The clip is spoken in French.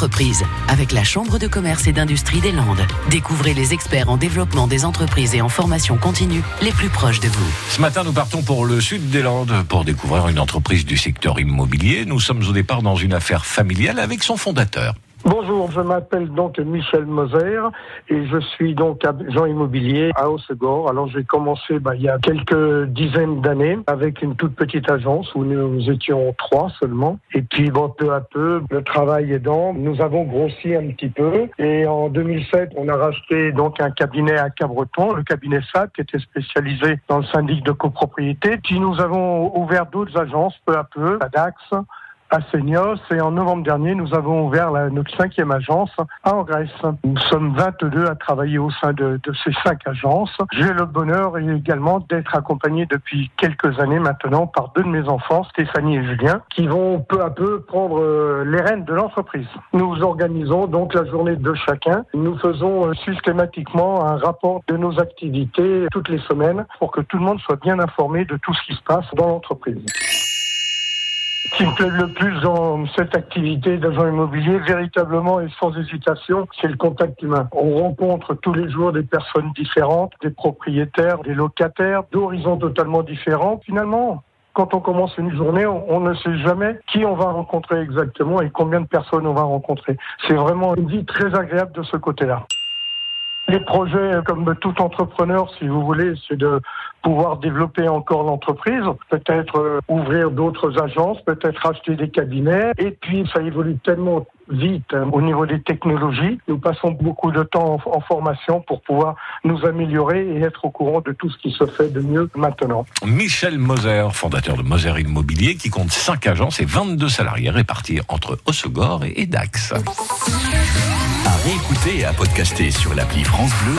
entreprise avec la Chambre de commerce et d'industrie des Landes. Découvrez les experts en développement des entreprises et en formation continue les plus proches de vous. Ce matin, nous partons pour le sud des Landes pour découvrir une entreprise du secteur immobilier. Nous sommes au départ dans une affaire familiale avec son fondateur. Bonjour, je m'appelle donc Michel Moser et je suis donc agent immobilier à Haussegor. Alors j'ai commencé bah, il y a quelques dizaines d'années avec une toute petite agence où nous étions trois seulement. Et puis bon, peu à peu, le travail aidant, nous avons grossi un petit peu. Et en 2007, on a racheté donc un cabinet à Cabreton, le cabinet SAP qui était spécialisé dans le syndic de copropriété. Puis nous avons ouvert d'autres agences peu à peu, à Dax, à Seignos et en novembre dernier, nous avons ouvert notre cinquième agence à Grèce. Nous sommes 22 à travailler au sein de, de ces cinq agences. J'ai le bonheur également d'être accompagné depuis quelques années maintenant par deux de mes enfants, Stéphanie et Julien, qui vont peu à peu prendre euh, les rênes de l'entreprise. Nous organisons donc la journée de chacun. Nous faisons euh, systématiquement un rapport de nos activités toutes les semaines pour que tout le monde soit bien informé de tout ce qui se passe dans l'entreprise. Qui me plaît le plus dans cette activité d'agent immobilier, véritablement et sans hésitation, c'est le contact humain. On rencontre tous les jours des personnes différentes, des propriétaires, des locataires, d'horizons totalement différents. Finalement, quand on commence une journée, on, on, ne sait jamais qui on va rencontrer exactement et combien de personnes on va rencontrer. C'est vraiment une vie très agréable de ce côté-là. Les projets, comme tout entrepreneur, si vous voulez, c'est de pouvoir développer encore l'entreprise, peut-être euh, ouvrir d'autres agences, peut-être acheter des cabinets. Et puis, ça évolue tellement vite hein, au niveau des technologies. Nous passons beaucoup de temps en, en, formation pour pouvoir nous améliorer et être au courant de tout ce qui se fait de mieux maintenant. Michel Moser, fondateur de Moser Immobilier, qui compte 5 agences et 22 salariés répartis entre Hossegor et Dax. À réécouter et à podcaster sur l'appli France Bleu